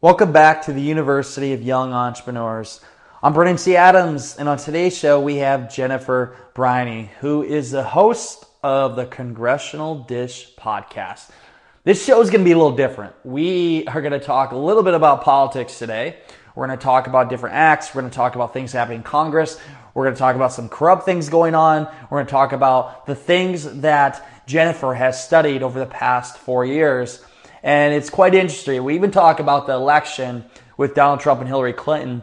Welcome back to the University of Young Entrepreneurs. I'm Brandon C. Adams, and on today's show, we have Jennifer Briney, who is the host of the Congressional Dish podcast. This show is going to be a little different. We are going to talk a little bit about politics today. We're going to talk about different acts. We're going to talk about things happening in Congress. We're going to talk about some corrupt things going on. We're going to talk about the things that Jennifer has studied over the past four years and it's quite interesting. We even talk about the election with Donald Trump and Hillary Clinton,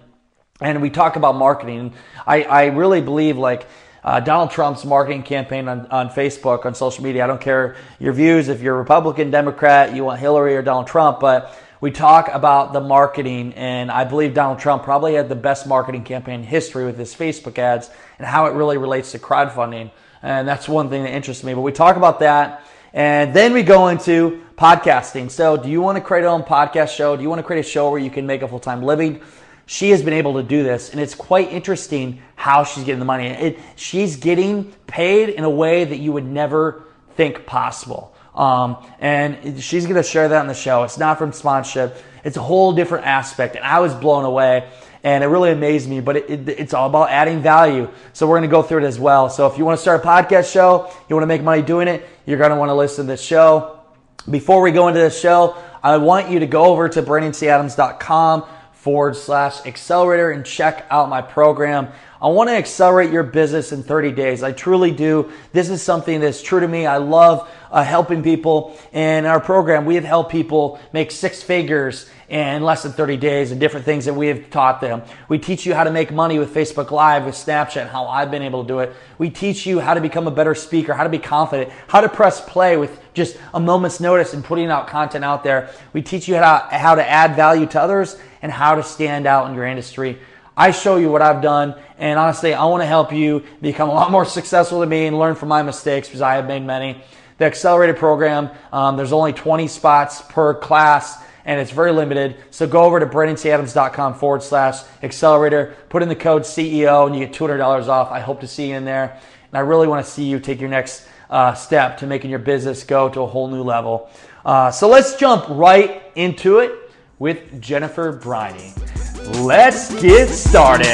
and we talk about marketing. I, I really believe like uh, Donald Trump's marketing campaign on, on Facebook, on social media. I don't care your views, if you're Republican, Democrat, you want Hillary or Donald Trump, but we talk about the marketing, and I believe Donald Trump probably had the best marketing campaign in history with his Facebook ads and how it really relates to crowdfunding. And that's one thing that interests me. But we talk about that. And then we go into podcasting. So, do you want to create your own podcast show? Do you want to create a show where you can make a full time living? She has been able to do this, and it's quite interesting how she's getting the money. It, she's getting paid in a way that you would never think possible. Um, and she's going to share that on the show. It's not from sponsorship, it's a whole different aspect. And I was blown away and it really amazed me. But it, it, it's all about adding value. So we're going to go through it as well. So if you want to start a podcast show, you want to make money doing it, you're going to want to listen to this show. Before we go into this show, I want you to go over to BrandonCAdams.com forward slash accelerator and check out my program. I want to accelerate your business in 30 days. I truly do. This is something that's true to me. I love uh, helping people. In our program, we have helped people make six figures in less than 30 days and different things that we have taught them. We teach you how to make money with Facebook Live, with Snapchat, how I've been able to do it. We teach you how to become a better speaker, how to be confident, how to press play with just a moment's notice and putting out content out there. We teach you how to, how to add value to others and how to stand out in your industry. I show you what I've done, and honestly, I want to help you become a lot more successful than me and learn from my mistakes because I have made many. The accelerated program, um, there's only 20 spots per class and it's very limited. So go over to BrandonCAdams.com forward slash accelerator, put in the code CEO, and you get $200 off. I hope to see you in there. And I really want to see you take your next uh, step to making your business go to a whole new level. Uh, so let's jump right into it with Jennifer Briney. Let's get started.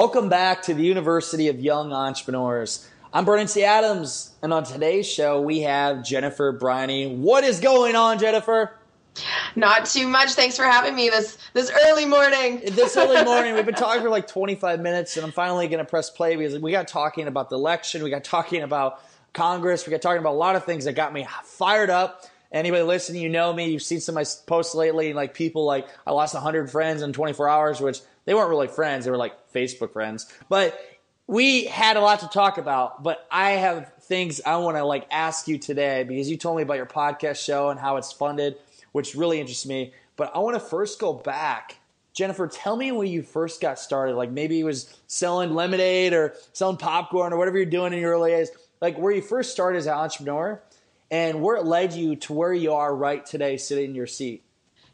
Welcome back to the University of Young Entrepreneurs. I'm Brandon C. Adams, and on today's show, we have Jennifer Briney. What is going on, Jennifer? Not too much. Thanks for having me this this early morning. this early morning, we've been talking for like 25 minutes, and I'm finally going to press play because we got talking about the election, we got talking about Congress, we got talking about a lot of things that got me fired up. Anybody listening, you know me. You've seen some of my posts lately, like people like I lost 100 friends in 24 hours, which they weren't really friends. They were like Facebook friends. But we had a lot to talk about, but I have things I want to like ask you today because you told me about your podcast show and how it's funded, which really interests me. But I want to first go back. Jennifer, tell me when you first got started. Like maybe it was selling lemonade or selling popcorn or whatever you're doing in your early days. Like where you first started as an entrepreneur and where it led you to where you are right today, sitting in your seat.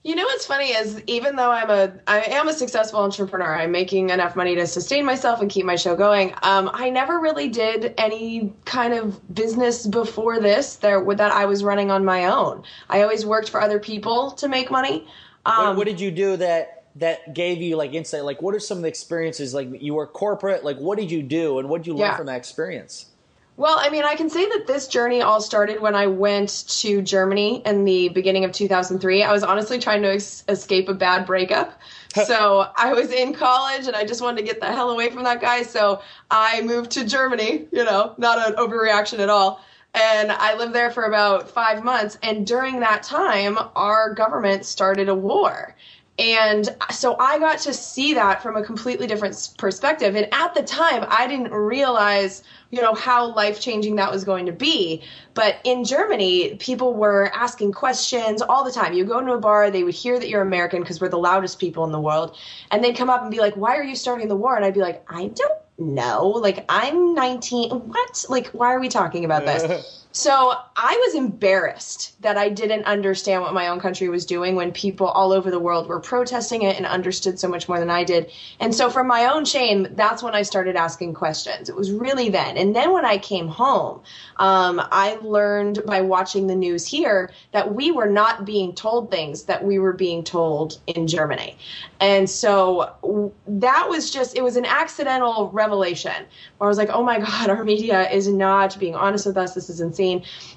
You know what's funny is even though I'm a I am a successful entrepreneur, I'm making enough money to sustain myself and keep my show going. Um, I never really did any kind of business before this there that I was running on my own. I always worked for other people to make money. Um, what, what did you do that that gave you like insight? Like, what are some of the experiences? Like, you were corporate. Like, what did you do, and what did you learn yeah. from that experience? Well, I mean, I can say that this journey all started when I went to Germany in the beginning of 2003. I was honestly trying to ex- escape a bad breakup. so I was in college and I just wanted to get the hell away from that guy. So I moved to Germany, you know, not an overreaction at all. And I lived there for about five months. And during that time, our government started a war And so I got to see that from a completely different perspective. And at the time, I didn't realize, you know, how life changing that was going to be. But in Germany, people were asking questions all the time. You go into a bar, they would hear that you're American because we're the loudest people in the world. And they'd come up and be like, why are you starting the war? And I'd be like, I don't know. Like, I'm 19. What? Like, why are we talking about this? So I was embarrassed that I didn't understand what my own country was doing when people all over the world were protesting it and understood so much more than I did. And so, from my own shame, that's when I started asking questions. It was really then. And then when I came home, um, I learned by watching the news here that we were not being told things that we were being told in Germany. And so that was just, it was an accidental revelation where I was like, oh my God, our media is not being honest with us. This is insane.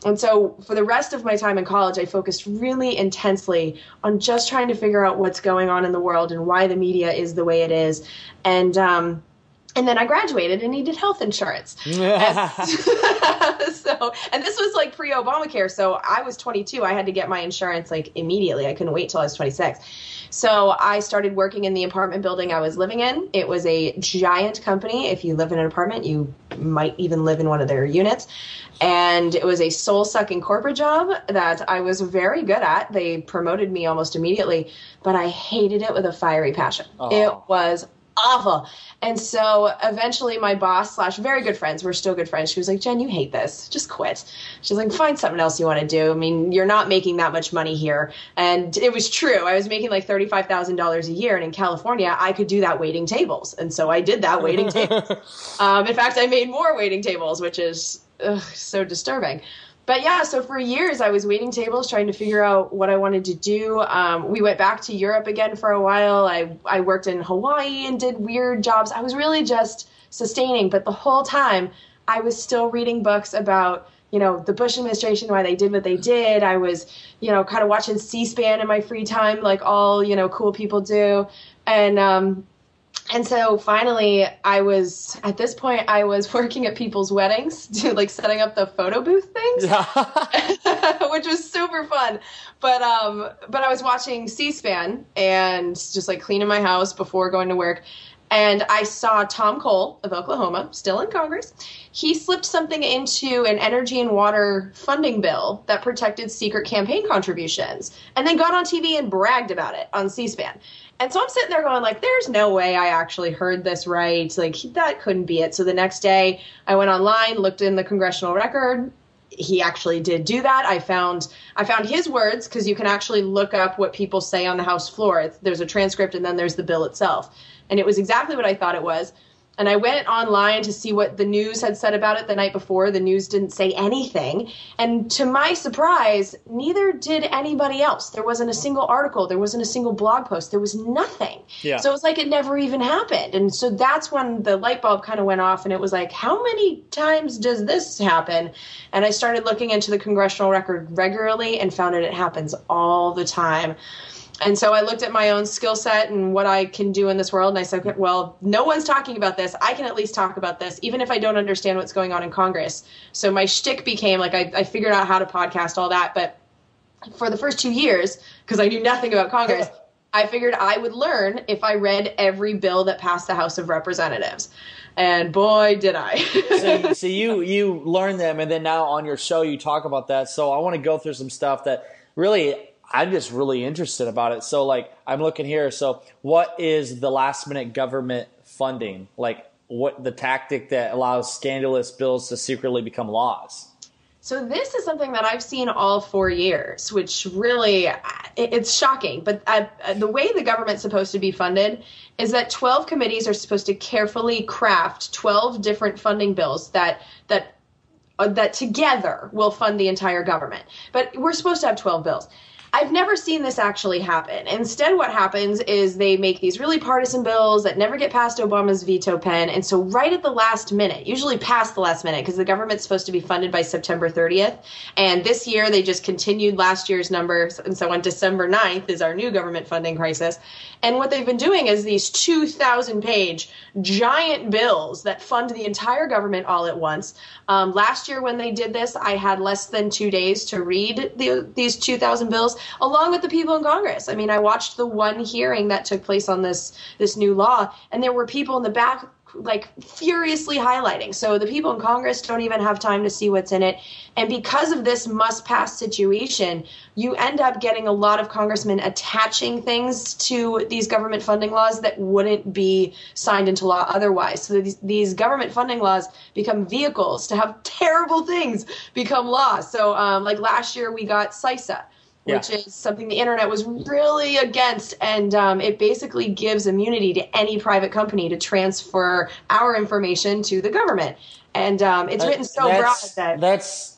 And so for the rest of my time in college, I focused really intensely on just trying to figure out what's going on in the world and why the media is the way it is. And, um, and then I graduated and needed health insurance. and so, and this was like pre Obamacare. So I was 22. I had to get my insurance like immediately. I couldn't wait till I was 26. So I started working in the apartment building I was living in. It was a giant company. If you live in an apartment, you might even live in one of their units. And it was a soul sucking corporate job that I was very good at. They promoted me almost immediately, but I hated it with a fiery passion. Oh. It was awful. And so eventually my boss slash very good friends, we're still good friends. She was like, Jen, you hate this. Just quit. She's like, find something else you want to do. I mean, you're not making that much money here. And it was true. I was making like $35,000 a year. And in California, I could do that waiting tables. And so I did that waiting tables. Um, in fact, I made more waiting tables, which is ugh, so disturbing but yeah, so for years I was waiting tables trying to figure out what I wanted to do. Um, we went back to Europe again for a while. I, I worked in Hawaii and did weird jobs. I was really just sustaining, but the whole time I was still reading books about you know the bush administration why they did what they did i was you know kind of watching c-span in my free time like all you know cool people do and um, and so finally i was at this point i was working at people's weddings to like setting up the photo booth things which was super fun. But um but i was watching c-span and just like cleaning my house before going to work and I saw Tom Cole of Oklahoma, still in Congress. He slipped something into an energy and water funding bill that protected secret campaign contributions, and then got on TV and bragged about it on C-SPAN. And so I'm sitting there going like, there's no way I actually heard this right. Like that couldn't be it. So the next day I went online, looked in the congressional record. He actually did do that. I found I found his words because you can actually look up what people say on the House floor. There's a transcript and then there's the bill itself. And it was exactly what I thought it was. And I went online to see what the news had said about it the night before. The news didn't say anything. And to my surprise, neither did anybody else. There wasn't a single article, there wasn't a single blog post, there was nothing. Yeah. So it was like it never even happened. And so that's when the light bulb kind of went off, and it was like, how many times does this happen? And I started looking into the congressional record regularly and found that it happens all the time and so I looked at my own skill set and what I can do in this world, and I said, okay, well, no one's talking about this. I can at least talk about this, even if I don't understand what's going on in Congress. So my shtick became like I, I figured out how to podcast, all that. But for the first two years, because I knew nothing about Congress, I figured I would learn if I read every bill that passed the House of Representatives. And boy, did I! so, so you you learn them, and then now on your show you talk about that. So I want to go through some stuff that really I'm just really interested about it. So like I'm looking here. So what is the last minute government funding? Like what the tactic that allows scandalous bills to secretly become laws? So this is something that I've seen all four years, which really uh, it's shocking. But I, the way the government's supposed to be funded is that 12 committees are supposed to carefully craft 12 different funding bills that that uh, that together will fund the entire government. But we're supposed to have 12 bills. I've never seen this actually happen. Instead, what happens is they make these really partisan bills that never get past Obama's veto pen. And so, right at the last minute, usually past the last minute, because the government's supposed to be funded by September 30th. And this year, they just continued last year's numbers. And so, on December 9th is our new government funding crisis. And what they've been doing is these 2,000 page giant bills that fund the entire government all at once. Um, last year, when they did this, I had less than two days to read the, these 2,000 bills along with the people in Congress. I mean, I watched the one hearing that took place on this this new law, and there were people in the back like furiously highlighting. So the people in Congress don't even have time to see what's in it. And because of this must pass situation, you end up getting a lot of congressmen attaching things to these government funding laws that wouldn't be signed into law otherwise. So these, these government funding laws become vehicles to have terrible things become law. So, um, like last year, we got CISA which yeah. is something the internet was really against. And um, it basically gives immunity to any private company to transfer our information to the government. And um, it's written so broad that that's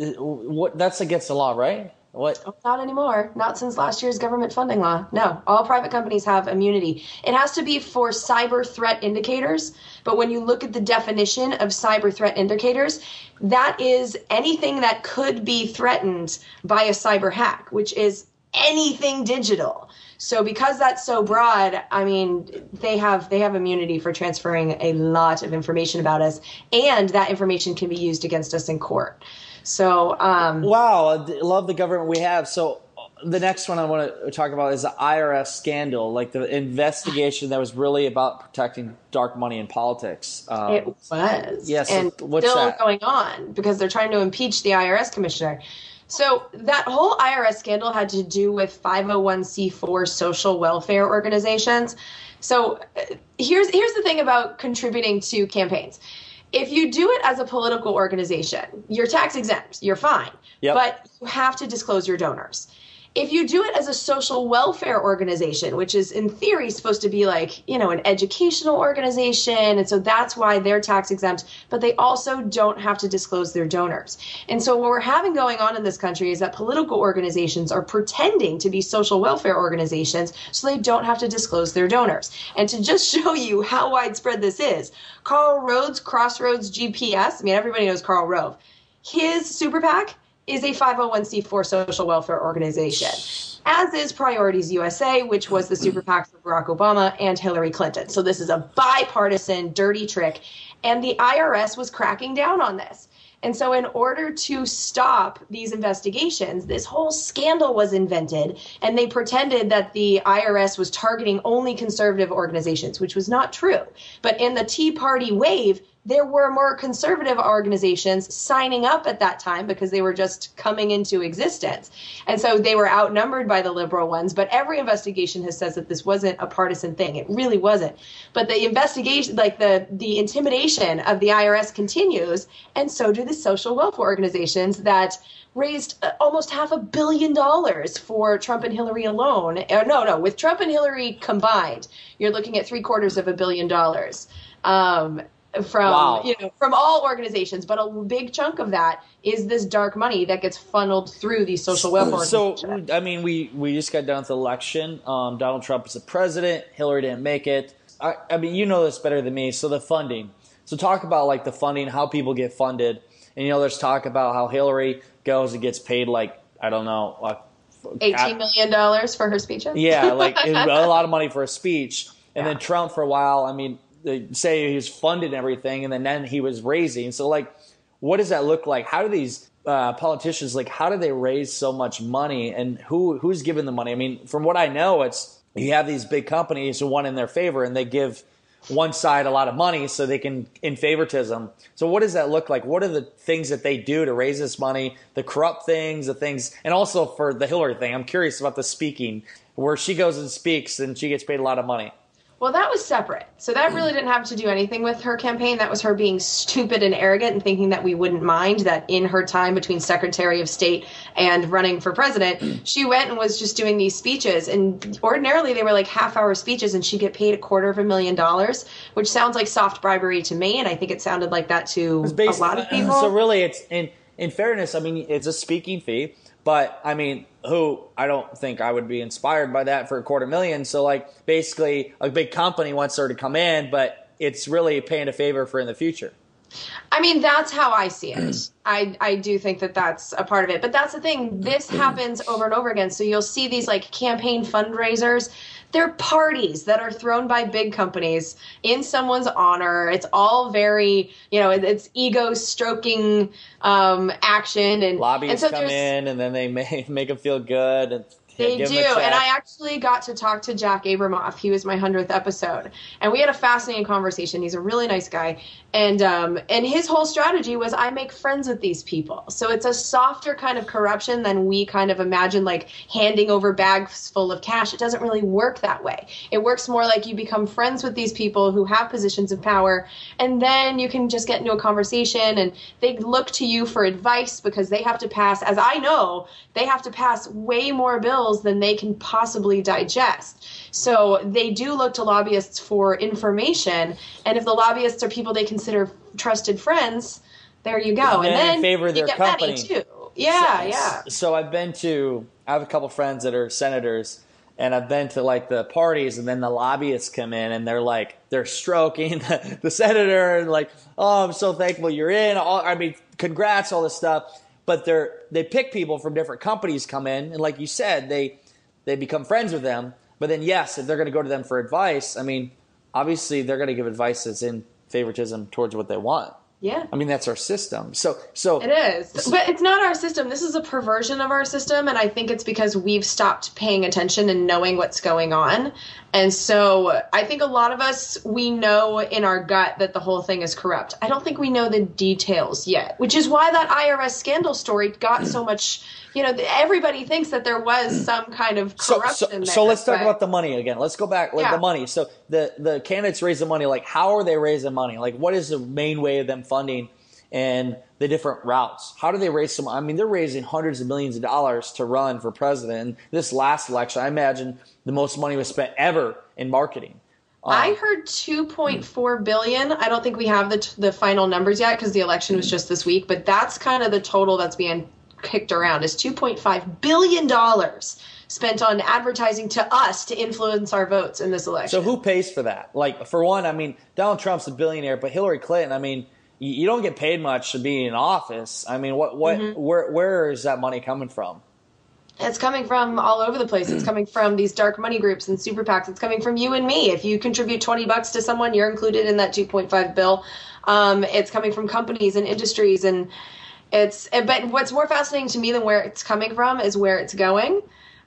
uh, what that's against the law, right? What? Oh, not anymore. Not since last year's government funding law. No, all private companies have immunity. It has to be for cyber threat indicators. But when you look at the definition of cyber threat indicators, that is anything that could be threatened by a cyber hack, which is anything digital. So because that's so broad, I mean, they have they have immunity for transferring a lot of information about us, and that information can be used against us in court. So, um, wow, I love the government we have. So, the next one I want to talk about is the IRS scandal, like the investigation that was really about protecting dark money in politics. Um, it was, yes, and still that? going on because they're trying to impeach the IRS commissioner. So that whole IRS scandal had to do with 501c4 social welfare organizations. So uh, here's here's the thing about contributing to campaigns if you do it as a political organization, you're tax exempt, you're fine. Yep. But you have to disclose your donors if you do it as a social welfare organization, which is in theory supposed to be like, you know, an educational organization, and so that's why they're tax exempt, but they also don't have to disclose their donors. And so what we're having going on in this country is that political organizations are pretending to be social welfare organizations so they don't have to disclose their donors. And to just show you how widespread this is, Karl Rove's Crossroads GPS, I mean, everybody knows Karl Rove. His super PAC is a 501c4 social welfare organization, as is Priorities USA, which was the super PAC for Barack Obama and Hillary Clinton. So this is a bipartisan dirty trick. And the IRS was cracking down on this. And so, in order to stop these investigations, this whole scandal was invented, and they pretended that the IRS was targeting only conservative organizations, which was not true. But in the Tea Party wave, there were more conservative organizations signing up at that time because they were just coming into existence. And so they were outnumbered by the liberal ones. But every investigation has says that this wasn't a partisan thing. It really wasn't. But the investigation, like the, the intimidation of the IRS continues. And so do the social welfare organizations that raised uh, almost half a billion dollars for Trump and Hillary alone. Uh, no, no, with Trump and Hillary combined, you're looking at three quarters of a billion dollars. Um, from wow. you know from all organizations but a big chunk of that is this dark money that gets funneled through these social welfare so i mean we we just got down to the election. Um, donald trump is the president. Hillary didn't make it. I, I mean you know this better than me. So the funding. So talk about like the funding how people get funded. And you know there's talk about how hillary goes and gets paid like i don't know like $18 million for her speeches? Yeah like a lot of money for a speech. And yeah. then trump for a while i mean they say he was funded everything, and then then he was raising. So like, what does that look like? How do these uh, politicians like? How do they raise so much money, and who who's giving the money? I mean, from what I know, it's you have these big companies who want in their favor, and they give one side a lot of money so they can in favoritism. So what does that look like? What are the things that they do to raise this money? The corrupt things, the things, and also for the Hillary thing. I'm curious about the speaking, where she goes and speaks and she gets paid a lot of money. Well, that was separate. So that really didn't have to do anything with her campaign. That was her being stupid and arrogant and thinking that we wouldn't mind that in her time between Secretary of State and running for president, she went and was just doing these speeches. And ordinarily they were like half hour speeches and she'd get paid a quarter of a million dollars, which sounds like soft bribery to me. And I think it sounded like that to a lot of people. So really it's in, in fairness, I mean, it's a speaking fee but I mean, who I don't think I would be inspired by that for a quarter million. So like basically a big company wants her to come in, but it's really paying a favor for in the future. I mean, that's how I see it. I, I do think that that's a part of it. But that's the thing. This happens over and over again. So you'll see these like campaign fundraisers. They're parties that are thrown by big companies in someone's honor. It's all very, you know, it's ego stroking um, action and lobbyists and so come in and then they make make them feel good and they do. And I actually got to talk to Jack Abramoff. He was my 100th episode. And we had a fascinating conversation. He's a really nice guy. And um, and his whole strategy was I make friends with these people. So it's a softer kind of corruption than we kind of imagine, like handing over bags full of cash. It doesn't really work that way. It works more like you become friends with these people who have positions of power. And then you can just get into a conversation and they look to you for advice because they have to pass, as I know, they have to pass way more bills bills than they can possibly digest. So they do look to lobbyists for information, and if the lobbyists are people they consider trusted friends, there you go. And, and then favor their company too. Yeah, so, yeah. So I've been to. I have a couple friends that are senators, and I've been to like the parties, and then the lobbyists come in, and they're like they're stroking the, the senator, and like, oh, I'm so thankful you're in. All, I mean, congrats, all this stuff but they're they pick people from different companies come in and like you said they they become friends with them but then yes if they're going to go to them for advice i mean obviously they're going to give advice that's in favoritism towards what they want yeah. I mean, that's our system. So, so it is, but it's not our system. This is a perversion of our system, and I think it's because we've stopped paying attention and knowing what's going on. And so, I think a lot of us we know in our gut that the whole thing is corrupt. I don't think we know the details yet, which is why that IRS scandal story got so much. You know, everybody thinks that there was some kind of corruption. So, so, there, so let's talk but, about the money again. Let's go back like Yeah. the money. So the the candidates raise the money. Like, how are they raising money? Like, what is the main way of them funding? And the different routes. How do they raise some? I mean, they're raising hundreds of millions of dollars to run for president. And this last election, I imagine the most money was spent ever in marketing. Um, I heard 2.4 billion. I don't think we have the the final numbers yet because the election was just this week, but that's kind of the total that's being kicked around is 2.5 billion dollars spent on advertising to us to influence our votes in this election. So who pays for that? Like for one, I mean, Donald Trump's a billionaire, but Hillary Clinton, I mean, you, you don't get paid much to be in office. I mean, what what Mm-hmm. where where is that money coming from? It's coming from all over the place. It's coming from these dark money groups and super PACs. It's coming from you and me. If you contribute 20 bucks to someone, you're included in that 2.5 bill. Um, it's coming from companies and industries. And it's, but what's more fascinating to me than where it's coming from is where it's going.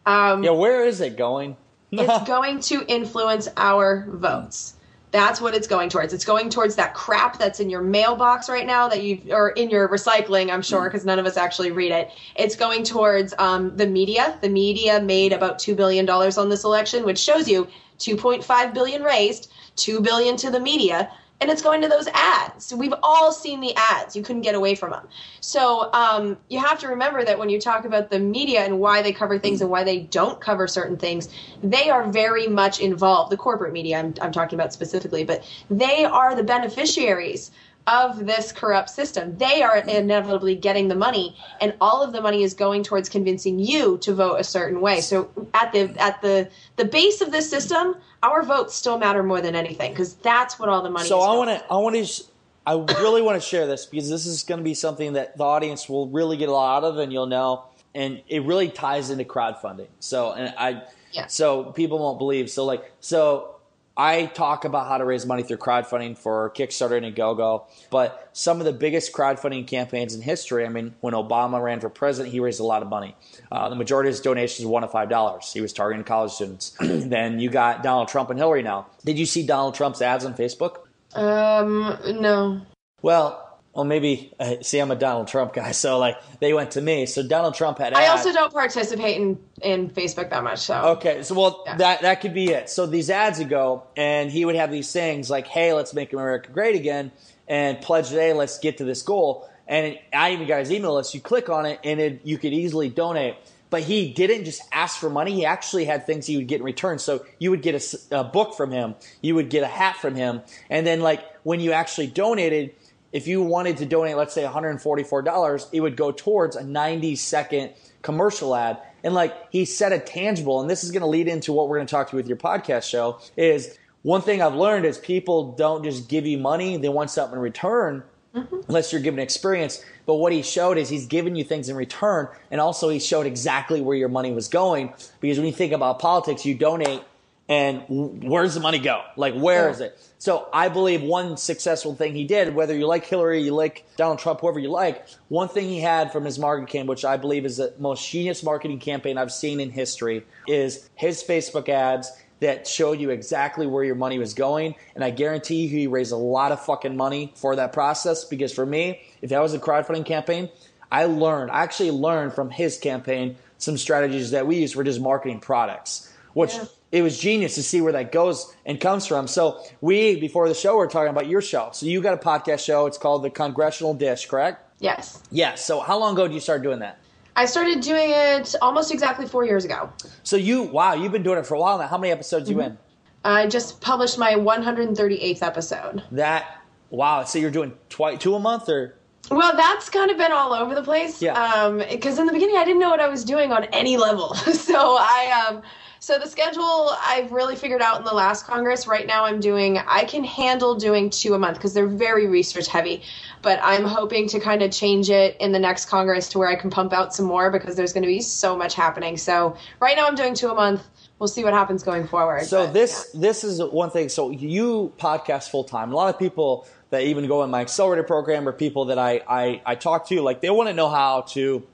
Um, Yeah, where is it going? it's going to influence our votes. That's what it's going towards. It's going towards that crap that's in your mailbox right now that you or in your recycling, I'm sure, because none of us actually read it. It's going towards um, the media. The media made about two billion dollars on this election, which shows you 2.5 billion raised, two billion to the media, and it's going to those ads. We've all seen the ads. You couldn't get away from them. So um, you have to remember that when you talk about the media and why they cover things and why they don't cover certain things, they are very much involved. The corporate media, I'm, I'm talking about specifically, but they are the beneficiaries of this corrupt system. They are inevitably getting the money, and all of the money is going towards convincing you to vote a certain way. So at the at the the base of this system, our votes still matter more than anything because that's what all the money. So I want to I want to I really want to share this because this is going to be something that the audience will really get a lot of, and you'll know, and it really ties into crowdfunding. So and I Yeah. so people won't believe. So like so. I talk about how to raise money through crowdfunding for Kickstarter and Indiegogo, but some of the biggest crowdfunding campaigns in history. I mean, when Obama ran for president, he raised a lot of money. Uh, the majority of his donations were one to five dollars. He was targeting college students. then you got Donald Trump and Hillary. Now, did you see Donald Trump's ads on Facebook? Um, no. Well, well, maybe uh, see, I'm a Donald Trump guy, so like they went to me. So Donald Trump had. I ads. also don't participate in in Facebook that much. So Okay, so well, Yeah. that that could be it. So these ads would go, and he would have these things like, "Hey, let's make America great again," and pledge today, let's get to this goal. And I even got his email list. You click on it, and it, you could easily donate. But he didn't just ask for money. He actually had things he would get in return. So you would get a book from him, you would get a hat from him, and then like when you actually donated, if you wanted to donate, let's say $144, it would go towards a 90 second commercial ad. And like he said a tangible, and this is going to lead into what we're going to talk to you with your podcast show is one thing I've learned is people don't just give you money, they want something in return. mm-hmm. unless you're given experience. But what he showed is he's given you things in return, and also he showed exactly where your money was going. Because when you think about politics, you donate, and where's the money go? Like where yeah. is it? So I believe one successful thing he did, whether you like Hillary, you like Donald Trump, whoever you like, one thing he had from his marketing campaign, which I believe is the most genius marketing campaign I've seen in history, is his Facebook ads that showed you exactly where your money was going. And I guarantee you he raised a lot of fucking money for that process because for me, if that was a crowdfunding campaign, I learned, I actually learned from his campaign some strategies that we use for just marketing products, which yeah. it was genius to see where that goes and comes from. So we, before the show, we are talking about your show. So you got a podcast show. It's called The Congressional Dish, correct? Yes. Yes. So how long ago did you start doing that? I started doing it almost exactly four years ago. So you, wow, you've been doing it for a while now. How many episodes mm-hmm. you in? I just published my 138th episode. That, wow. So you're doing twice, two a month or? Well, that's kind of been all over the place. Yeah. Because um, in the beginning, I didn't know what I was doing on any level. so I, um, so the schedule I've really figured out in the last Congress. Right now, I'm doing. I can handle doing two a month because they're very research heavy. But I'm hoping to kind of change it in the next Congress to where I can pump out some more because there's going to be so much happening. So right now, I'm doing two a month. We'll see what happens going forward. So but, this yeah. this is one thing. So you podcast full time. A lot of people that even go in my accelerator program or people that I, I, I talk to, like they want to know how to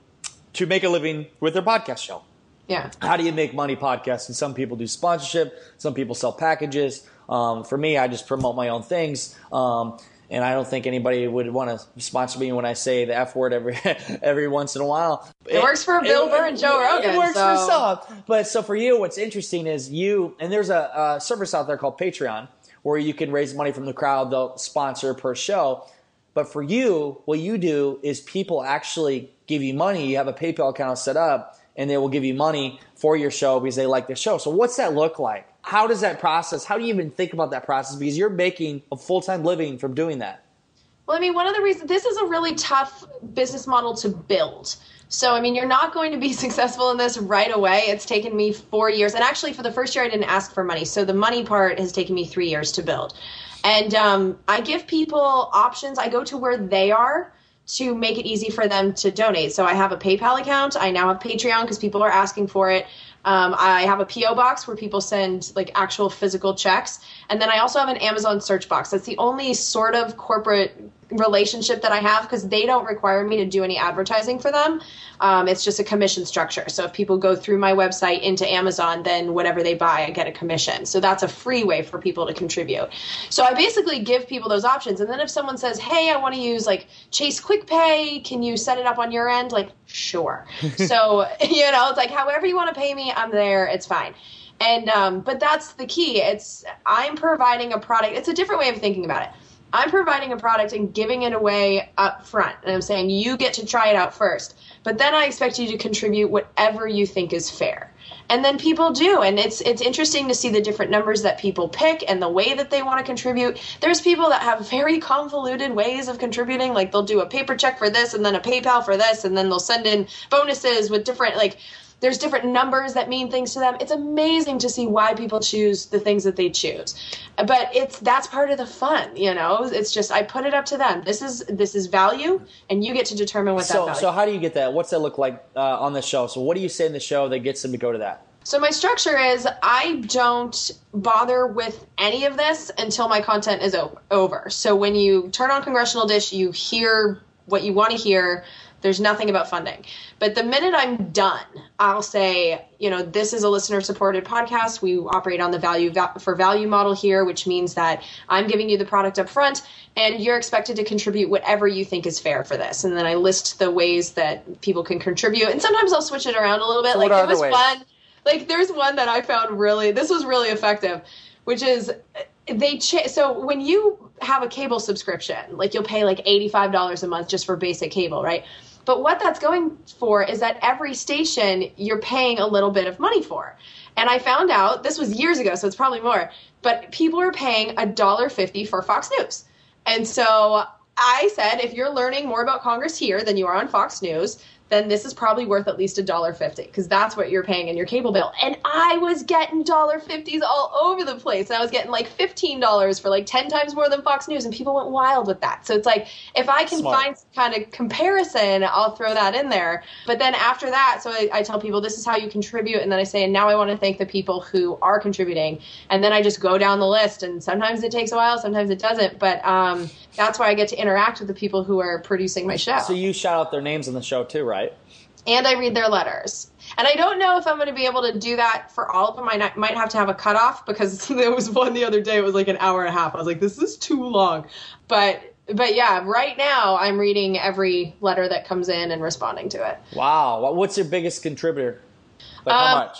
to make a living with their podcast show. Yeah. How do you make money podcasting? Some people do sponsorship. Some people sell packages. Um, for me, I just promote my own things. Um, and I don't think anybody would want to sponsor me when I say the F word every every once in a while. It, it works for Bill Burr and Joe Rogan. It works so. for some. But so for you, what's interesting is you, and there's a, a service out there called Patreon where you can raise money from the crowd. They'll sponsor per show. But for you, what you do is people actually give you money. You have a PayPal account set up and they will give you money for your show because they like the show. So what's that look like? How does that process? How do you even think about that process? Because you're making a full time living from doing that. Well, I mean, one of the reasons this is a really tough business model to build. So, I mean, you're not going to be successful in this right away. It's taken me four years. And actually, for the first year, I didn't ask for money. So, the money part has taken me three years to build. And um, I give people options. I go to where they are to make it easy for them to donate. So I have a PayPal account. I now have Patreon because people are asking for it. Um, I have a PO box where people send like actual physical checks, and then I also have an Amazon search box. That's the only sort of corporate relationship that I have because they don't require me to do any advertising for them. Um, it's just a commission structure. So if people go through my website into Amazon, then whatever they buy, I get a commission. So that's a free way for people to contribute. So I basically give people those options. And then if someone says, hey, I want to use like Chase Quick Pay, can you set it up on your end? Like, sure. so, you know, it's like however you want to pay me, I'm there. It's fine and um, but that's the key it's i'm providing a product it's a different way of thinking about it I'm providing a product and giving it away up front. And I'm saying you get to try it out first. But then I expect you to contribute whatever you think is fair. And then people do. And it's it's interesting to see the different numbers that people pick and the way that they want to contribute. There's people that have very convoluted ways of contributing. Like they'll do a paper check for this and then a PayPal for this, and then they'll send in bonuses with different like there's different numbers that mean things to them. It's amazing to see why people choose the things that they choose. But it's that's part of the fun, you know. It's just I put it up to them. This is this is value, and you get to determine what so, that. Value. So how do you get that? What's that look like uh, on the show? So what do you say in the show that gets them to go to that? So my structure is I don't bother with any of this until my content is over. So when you turn on Congressional Dish, you hear what you want to hear there's nothing about funding. But the minute I'm done, I'll say, you know, this is a listener supported podcast. We operate on the value for value model here, which means that I'm giving you the product up front and you're expected to contribute whatever you think is fair for this. And then I list the ways that people can contribute. And sometimes I'll switch it around a little bit. So like it was ways? fun. Like there's one that I found really this was really effective, which is uh, they ch- so when you have a cable subscription, like you'll pay like $85 a month just for basic cable, right? But what that's going for is that every station you're paying a little bit of money for. And I found out this was years ago, so it's probably more, but people are paying a dollar fifty for Fox News. And so I said, if you're learning more about Congress here than you are on Fox News, then this is probably worth at least a dollar fifty because that's what you're paying in your cable bill. And I was getting dollar fifties all over the place. And I was getting like fifteen dollars for like ten times more than Fox News, and people went wild with that. So it's like if I can Smart. find some kind of comparison, I'll throw that in there. But then after that, so I, I tell people this is how you contribute, and then I say, and now I want to thank the people who are contributing, and then I just go down the list, and sometimes it takes a while, sometimes it doesn't, but um, that's why I get to interact with the people who are producing my show. So you shout out their names in the show too, right? And I read their letters. And I don't know if I'm going to be able to do that for all of them. I might have to have a cutoff because there was one the other day. It was like an hour and a half. I was like, this is too long. But but yeah, right now I'm reading every letter that comes in and responding to it. Wow. What's your biggest contributor? Like how um, much?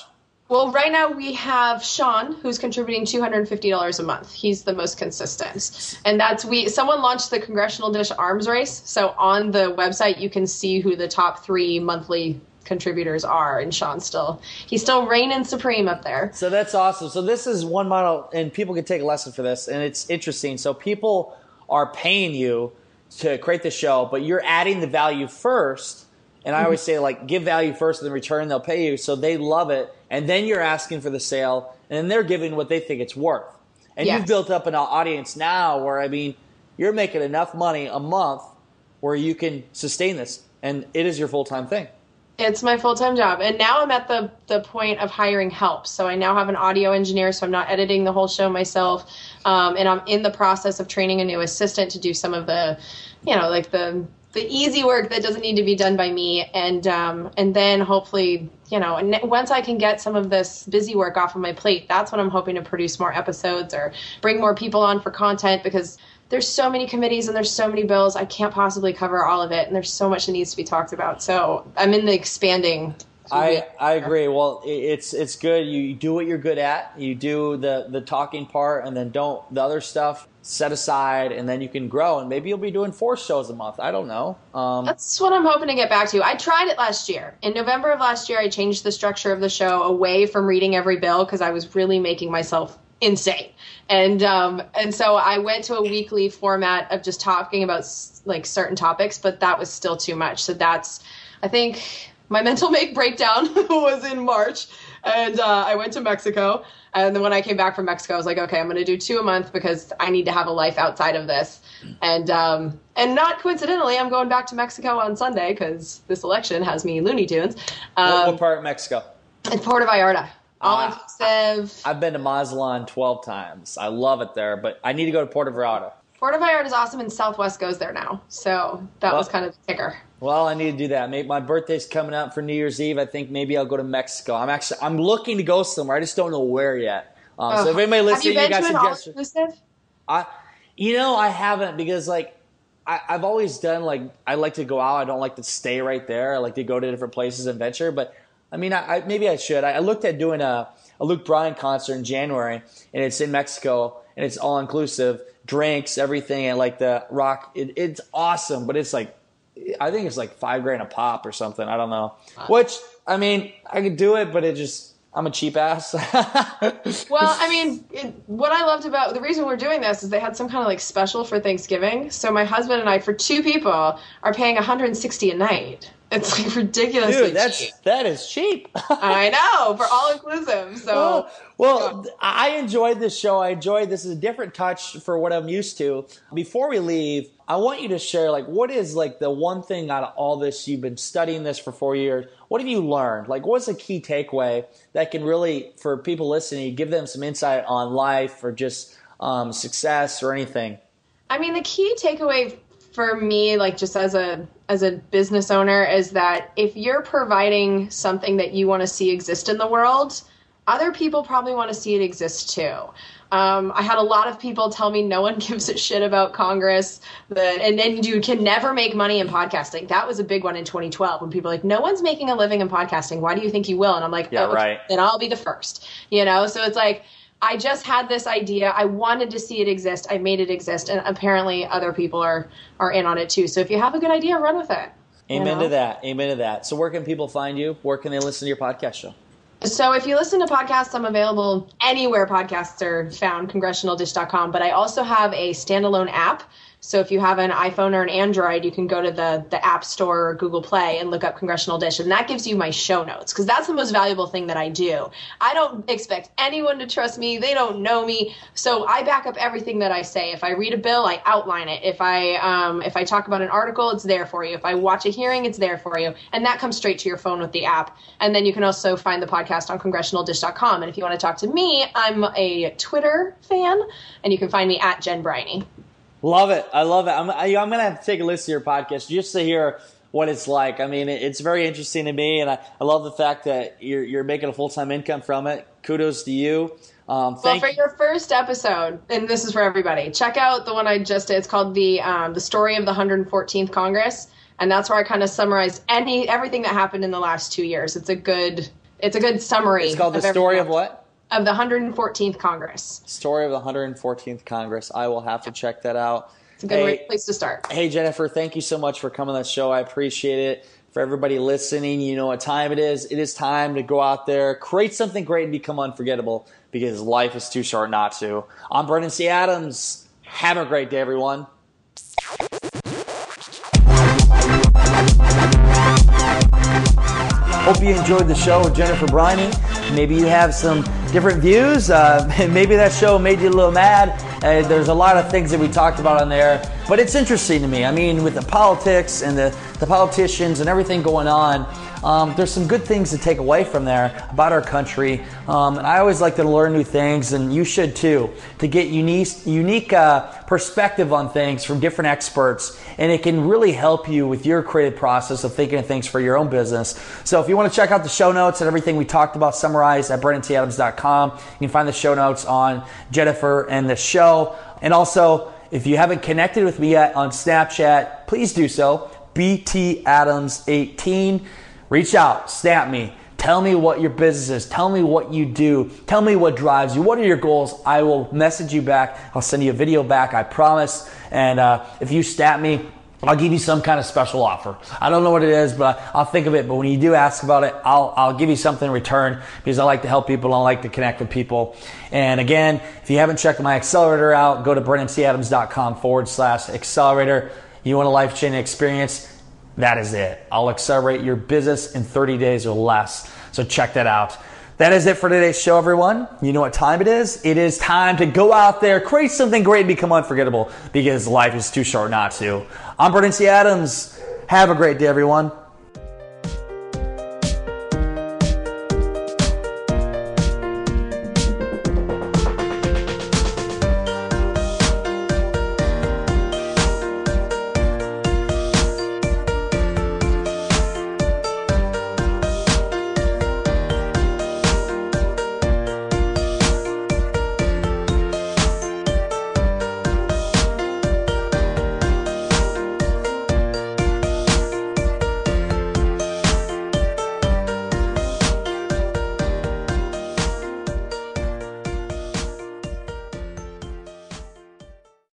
Well, right now we have Sean, who's contributing two hundred and fifty dollars a month. He's the most consistent, and that's we. Someone launched the Congressional Dish Arms Race, so on the website you can see who the top three monthly contributors are, and Sean still he's still reigning supreme up there. So that's awesome. So this is one model, and people can take a lesson for this, and it's interesting. So people are paying you to create the show, but you're adding the value first and I always say like give value first and then return they'll pay you. So they love it. And then you're asking for the sale and then they're giving what they think it's worth. And yes. you've built up an audience now where I mean you're making enough money a month where you can sustain this and it is your full-time thing. It's my full time job. And now I'm at the, the point of hiring help. So I now have an audio engineer, so I'm not editing the whole show myself. Um, and I'm in the process of training a new assistant to do some of the, you know, like the the easy work that doesn't need to be done by me. And um, and then hopefully you know and once i can get some of this busy work off of my plate that's when i'm hoping to produce more episodes or bring more people on for content because there's so many committees and there's so many bills. I can't possibly cover all of it and there's so much that needs to be talked about. So i'm in the expanding I, I agree. Well, it's it's good. You do what you're good at. You do the the talking part, and then don't the other stuff set aside and then you can grow. And maybe you'll be doing four shows a month. I don't know. Um, that's what i'm hoping to get back to. I tried it last year. In november of last year i changed the structure of the show away from reading every bill because i was really making myself insane. And um, and so i went to a weekly format of just talking about like certain topics but that was still too much. So that's i think my mental make breakdown was in march and uh, i went to mexico and then when I came back from Mexico, I was like, okay, I'm going to do two a month because I need to have a life outside of this. And um, and not coincidentally, I'm going back to Mexico on Sunday because this election has me Looney Tunes. Um, what, what, part of Mexico? It's Puerto Vallarta. All uh, inclusive. I've been to Mazatlan 12 times. I love it there, but I need to go to Puerto Vallarta. Puerto Vallarta is awesome, and Southwest goes there now. So that well, was kind of the kicker. Well, I need to do that. Maybe my birthday's coming up for New Year's Eve. I think maybe I'll go to Mexico. I'm actually I'm looking to go somewhere. I just don't know where yet. Um, oh. So if anybody listening, you, you got suggestions. I, you know, I haven't because like I, have always done like I like to go out. I don't like to stay right there. I like to go to different places and venture. But I mean, I, I maybe I should. I, I, looked at doing a, a Luke Bryan concert in January, and it's in Mexico, and it's all inclusive, drinks, everything, and like the rock. It, it's awesome, but it's like I think it's like five grand a pop or something. I don't know. Which I mean, I could do it, but it just I'm a cheap ass. well, I mean, it, what I loved about the reason we're doing this is they had some kind of like special for Thanksgiving. So my husband and I, for two people, are paying 160 a night. It's like ridiculously Dude, that's cheap. that is cheap. I know for all inclusive. So well, well yeah. I enjoyed this show. I enjoyed this is a different touch for what I'm used to. Before we leave, I want you to share like what is like the one thing out of all this you've been studying this for four years. What have you learned? Like what's a key takeaway that can really for people listening give them some insight on life or just um, success or anything? I mean, the key takeaway for me like just as a as a business owner is that if you're providing something that you want to see exist in the world other people probably want to see it exist too um, I had a lot of people tell me no one gives a shit about Congress, that, and then you can never make money in podcasting. That was a big one in 2012 when people were like, no one's making a living in podcasting. Why do you think you will? And I'm like, yeah, oh, right. Then I'll be the first. You know, so it's like I just had this idea. I wanted to see it exist. I made it exist, and apparently other people are are in on it too. So if you have a good idea, run with it. Amen you know? to that. Amen to that. So where can people find you? Where can they listen to your podcast show? So if you listen to podcasts, I'm available anywhere podcasts are found, congressionaldish.com. But I also have a standalone app So if you have an iPhone or an Android, you can go to the the App Store or Google Play and look up Congressional Dish, and that gives you my show notes because that's the most valuable thing that I do. I don't expect anyone to trust me; they don't know me, so I back up everything that I say. If I read a bill, I outline it. If I um, if I talk about an article, it's there for you. If I watch a hearing, it's there for you, and that comes straight to your phone with the app. And then you can also find the podcast on congressionaldish.com. And if you want to talk to me, I'm a Twitter fan, and you can find me at Jen Briney. Love it. I love it. I'm, I, am going to have to take a listen to your podcast just to hear what it's like. I mean, it's very interesting to me, and I, I love the fact that you're, you're making a full time income from it. Kudos to you. Um, well, for your first episode, and this is for everybody, check out the one I just did. It's called the um, the story of the 114th Congress, and that's where I kind of summarized any everything that happened in the last two years. It's a good it's a good summary. It's called the story of what? Of the 114th Congress. Story of the 114th Congress. I will have to check that out. It's a good hey, place to start. Hey, Jennifer, thank you so much for coming on the show. I appreciate it. For everybody listening, you know what time it is. It is time to go out there, create something great, and become unforgettable because life is too short not to. I'm Brandon C. Adams. Have a great day, everyone. Hope you enjoyed the show with Jennifer Briney. Maybe you have some different views. Uh, maybe that show made you a little mad. Uh, there's a lot of things that we talked about on there, but it's interesting to me. I mean, with the politics and the, the politicians and everything going on, um, there's some good things to take away from there about our country. Um, and I always like to learn new things, and you should too, to get unique, unique uh, perspective on things from different experts. And it can really help you with your creative process of thinking of things for your own business. So if you want to check out the show notes and everything we talked about summarized at BrandonCAdams.com, you can find the show notes on Jennifer and the show. And also, if you haven't connected with me yet on Snapchat, please do so. BT Adams 18 Reach out, snap me. Tell me what your business is. Tell me what you do. Tell me what drives you. What are your goals? I will message you back. I'll send you a video back, I promise. And uh, if you snap me, I'll give you some kind of special offer. I don't know what it is, but I'll think of it. But when you do ask about it, I'll, I'll give you something in return because I like to help people. I like to connect with people. And again, if you haven't checked my accelerator out, go to brandoncadams.com forward slash accelerator. You want a life changing experience? That is it. I'll accelerate your business in 30 days or less. So check that out. That is it for today's show, everyone. You know what time it is? It is time to go out there, create something great, and become unforgettable because life is too short not to. I'm Brandon C. Adams. Have a great day, everyone.